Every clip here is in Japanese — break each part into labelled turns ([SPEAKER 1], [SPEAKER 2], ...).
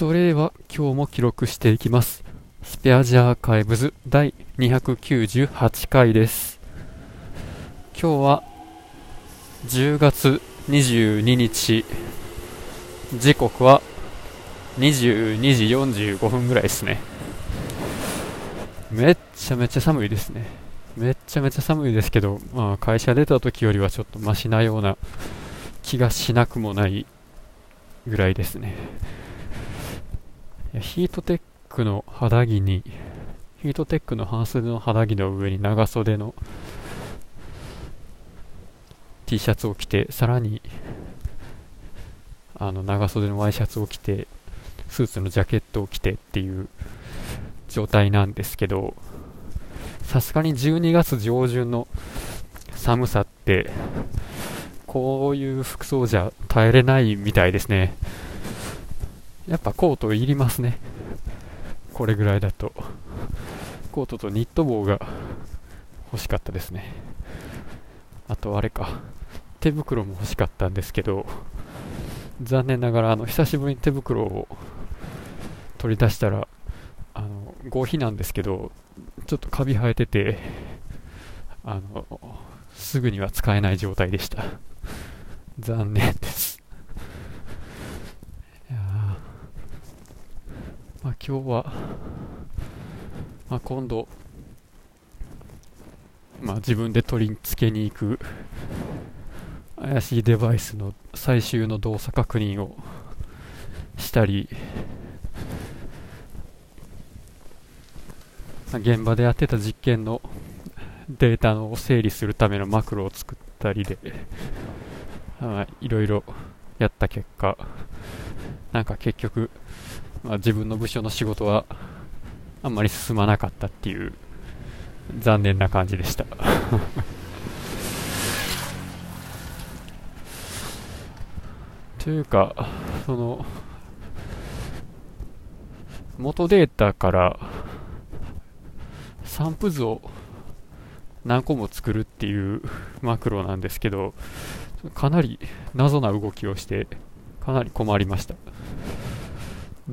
[SPEAKER 1] それでは今日も記録していきます。スペアジアーカイブズ第298回です。今日は10月22日、時刻は22時45分ぐらいですね。めっちゃめちゃ寒いですね。めっちゃめちゃ寒いですけど、まあ、会社出た時よりはちょっとマシなような気がしなくもないぐらいですね。ヒートテックの肌着に、ヒートテックの半袖の肌着の上に長袖の T シャツを着て、さらにあの長袖のワイシャツを着て、スーツのジャケットを着てっていう状態なんですけど、さすがに12月上旬の寒さって、こういう服装じゃ耐えれないみたいですね。やっぱコートいりますね。これぐらいだと。コートとニット帽が欲しかったですね。あとあれか。手袋も欲しかったんですけど、残念ながらあの久しぶりに手袋を取り出したら、あの合皮なんですけど、ちょっとカビ生えてて、あの、すぐには使えない状態でした。残念です。いやーまあ、今日は、まあ、今度、まあ、自分で取り付けに行く怪しいデバイスの最終の動作確認をしたり、ま現場でやってた実験のデータを整理するためのマクロを作ったりで、まあいろいろやった結果、なんか結局、まあ、自分の部署の仕事はあんまり進まなかったっていう残念な感じでした。というか、その、元データから散布図を何個も作るっていうマクロなんですけど、かなり謎な動きをして、かなり困りました。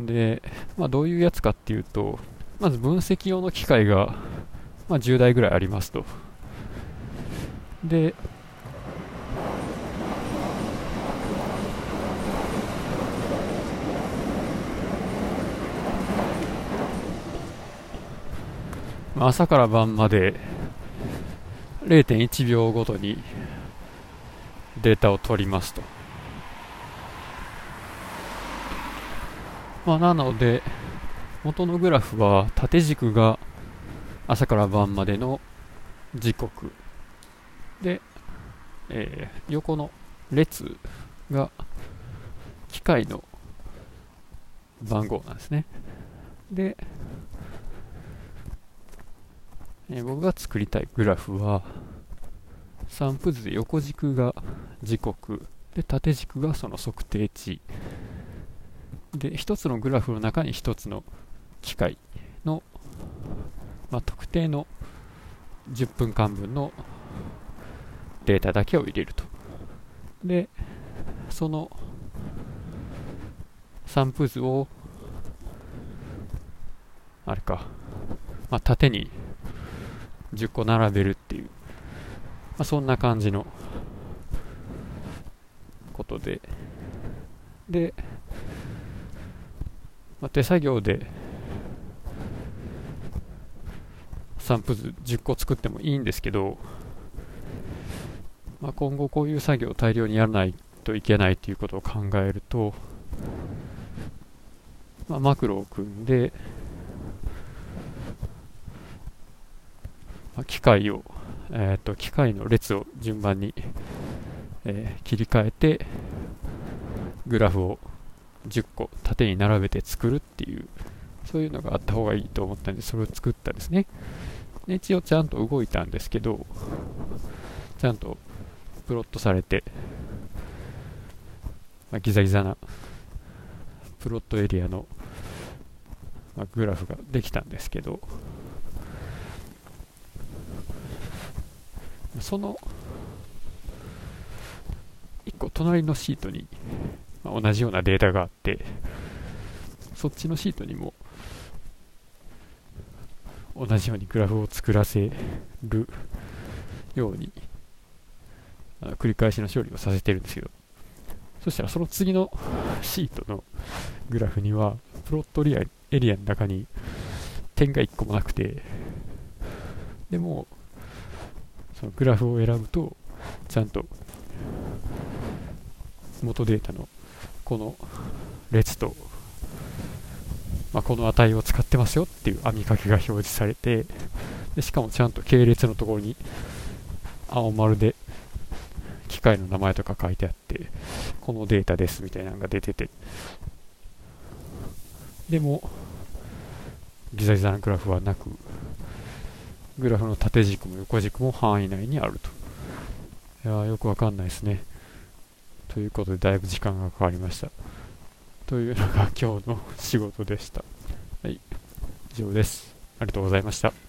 [SPEAKER 1] で、まあ、どういうやつかっていうと、まず分析用の機械が、まあ、10台ぐらいありますと。で、朝から晩まで0.1秒ごとにデータを取りますと。まあ、なので、元のグラフは縦軸が朝から晩までの時刻。で、えー横の列が機械の番号なんですね。で、えー僕が作りたいグラフは散布図で横軸が時刻。で縦軸がその測定値。で一つのグラフの中に一つの機械の、まあ、特定の10分間分のデータだけを入れると。でその散布図をあれか、まあ、縦に10個並べるっていう、まあ、そんな感じのことで。で、まあ、手作業で散布図10個作ってもいいんですけど、まあ、今後こういう作業を大量にやらないといけないということを考えると、まあ、マクロを組んで、まあ機械を、えー、と機械の列を順番に、えー切り替えてグラフを10個縦に並べて作るっていうそういうのがあった方がいいと思ったんでそれを作ったんですね。で一応ちゃんと動いたんですけどちゃんとプロットされて、まあ、ギザギザなプロットエリアの、まあグラフができたんですけどその1個隣のシートに、まあ同じようなデータがあってそっちのシートにも同じようにグラフを作らせるようにあ繰り返しの処理をさせてるんですけどそしたらその次のシートのグラフにはプロットリアエリアの中に点が1個もなくてでもそのグラフを選ぶとちゃんと元データのこの列と、まあ、この値を使ってますよっていう網掛けが表示されてでしかもちゃんと系列のところに青丸で機械の名前とか書いてあってこのデータですみたいなのが出てて。でもギザギザなグラフはなくグラフの縦軸も横軸も範囲内にあると。いやよくわかんないですね。ということでだいぶ時間がかかりました。というのが今日の仕事でした。はい。以上です。ありがとうございました。